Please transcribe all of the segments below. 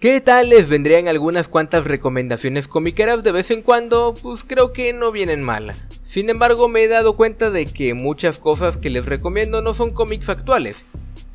¿Qué tal les vendrían algunas cuantas recomendaciones comiqueras de vez en cuando? Pues creo que no vienen mal. Sin embargo me he dado cuenta de que muchas cosas que les recomiendo no son cómics actuales.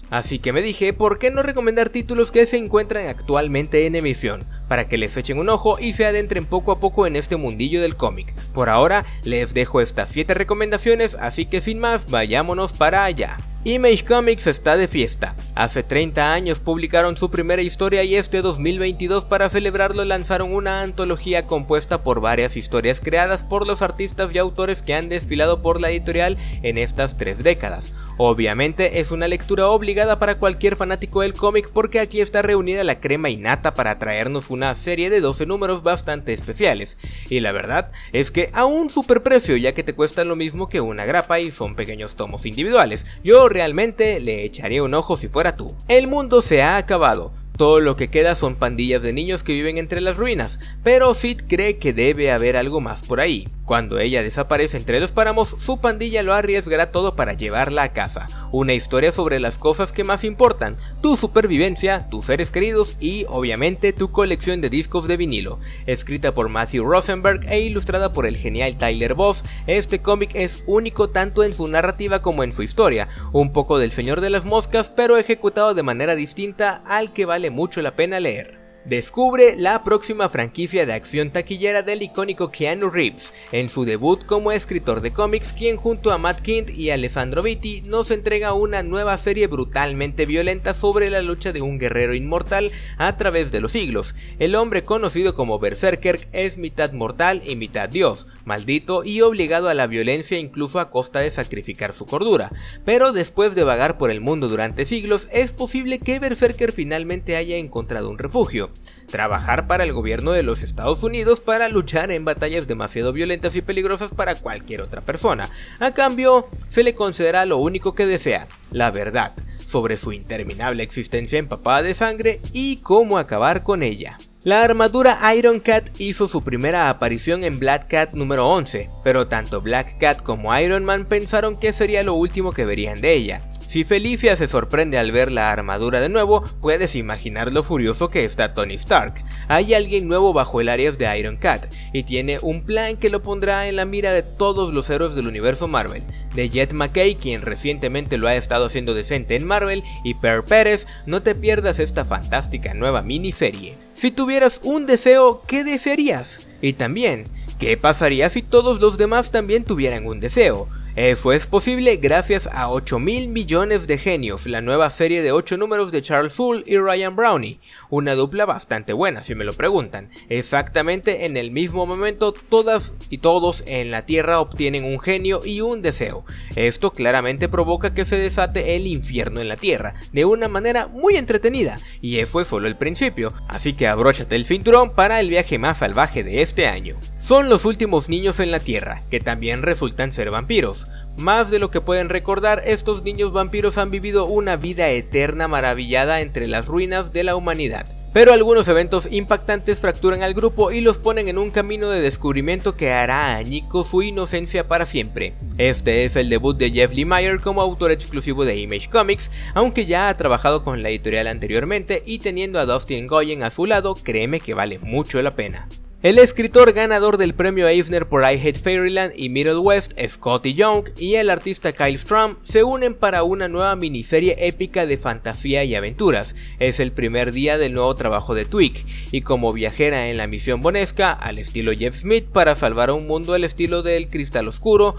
Así que me dije, ¿por qué no recomendar títulos que se encuentran actualmente en emisión? Para que les echen un ojo y se adentren poco a poco en este mundillo del cómic. Por ahora, les dejo estas 7 recomendaciones, así que sin más, vayámonos para allá. Image Comics está de fiesta. Hace 30 años publicaron su primera historia y este 2022 para celebrarlo lanzaron una antología compuesta por varias historias creadas por los artistas y autores que han desfilado por la editorial en estas tres décadas. Obviamente es una lectura obligada para cualquier fanático del cómic porque aquí está reunida la crema innata para traernos una serie de 12 números bastante especiales. Y la verdad es que a un super precio ya que te cuestan lo mismo que una grapa y son pequeños tomos individuales. Yo realmente le echaría un ojo si fuera tú. El mundo se ha acabado. Todo lo que queda son pandillas de niños que viven entre las ruinas, pero Sid cree que debe haber algo más por ahí. Cuando ella desaparece entre los páramos, su pandilla lo arriesgará todo para llevarla a casa. Una historia sobre las cosas que más importan, tu supervivencia, tus seres queridos y obviamente tu colección de discos de vinilo. Escrita por Matthew Rosenberg e ilustrada por el genial Tyler Boss, este cómic es único tanto en su narrativa como en su historia, un poco del Señor de las Moscas pero ejecutado de manera distinta al que vale mucho la pena leer. Descubre la próxima franquicia de acción taquillera del icónico Keanu Reeves, en su debut como escritor de cómics, quien junto a Matt Kint y Alessandro Vitti nos entrega una nueva serie brutalmente violenta sobre la lucha de un guerrero inmortal a través de los siglos. El hombre conocido como Berserker es mitad mortal y mitad dios, maldito y obligado a la violencia incluso a costa de sacrificar su cordura. Pero después de vagar por el mundo durante siglos, es posible que Berserker finalmente haya encontrado un refugio trabajar para el gobierno de los Estados Unidos para luchar en batallas demasiado violentas y peligrosas para cualquier otra persona. A cambio, se le concederá lo único que desea, la verdad, sobre su interminable existencia empapada de sangre y cómo acabar con ella. La armadura Iron Cat hizo su primera aparición en Black Cat número 11, pero tanto Black Cat como Iron Man pensaron que sería lo último que verían de ella. Si Felicia se sorprende al ver la armadura de nuevo, puedes imaginar lo furioso que está Tony Stark. Hay alguien nuevo bajo el área de Iron Cat, y tiene un plan que lo pondrá en la mira de todos los héroes del universo Marvel. De Jet McKay, quien recientemente lo ha estado haciendo decente en Marvel, y Per Pérez, no te pierdas esta fantástica nueva miniserie. Si tuvieras un deseo, ¿qué desearías? Y también, ¿qué pasaría si todos los demás también tuvieran un deseo? Eso es posible gracias a 8 mil millones de genios, la nueva serie de 8 números de Charles Full y Ryan Brownie, una dupla bastante buena si me lo preguntan. Exactamente en el mismo momento todas y todos en la Tierra obtienen un genio y un deseo. Esto claramente provoca que se desate el infierno en la Tierra, de una manera muy entretenida, y eso es solo el principio, así que abróchate el cinturón para el viaje más salvaje de este año. Son los últimos niños en la Tierra, que también resultan ser vampiros. Más de lo que pueden recordar, estos niños vampiros han vivido una vida eterna maravillada entre las ruinas de la humanidad. Pero algunos eventos impactantes fracturan al grupo y los ponen en un camino de descubrimiento que hará añico su inocencia para siempre. Este es el debut de Jeff Lemire como autor exclusivo de Image Comics, aunque ya ha trabajado con la editorial anteriormente y teniendo a Dustin Goyen a su lado, créeme que vale mucho la pena. El escritor ganador del premio Eisner por I Hate Fairyland y Middle West, Scotty Young, y el artista Kyle Strum se unen para una nueva miniserie épica de fantasía y aventuras. Es el primer día del nuevo trabajo de Twig, y como viajera en la misión bonesca, al estilo Jeff Smith para salvar a un mundo al estilo del Cristal Oscuro,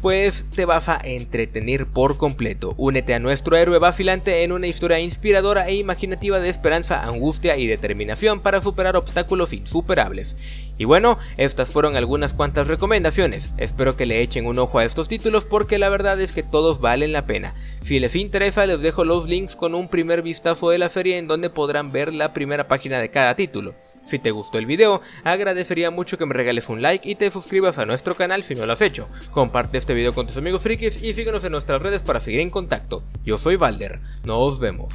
pues te vas a entretener por completo. Únete a nuestro héroe vacilante en una historia inspiradora e imaginativa de esperanza, angustia y determinación para superar obstáculos insuperables. Y bueno, estas fueron algunas cuantas recomendaciones, espero que le echen un ojo a estos títulos porque la verdad es que todos valen la pena. Si les interesa les dejo los links con un primer vistazo de la serie en donde podrán ver la primera página de cada título. Si te gustó el video, agradecería mucho que me regales un like y te suscribas a nuestro canal si no lo has hecho. Comparte este video con tus amigos frikis y síguenos en nuestras redes para seguir en contacto. Yo soy Valder, nos vemos.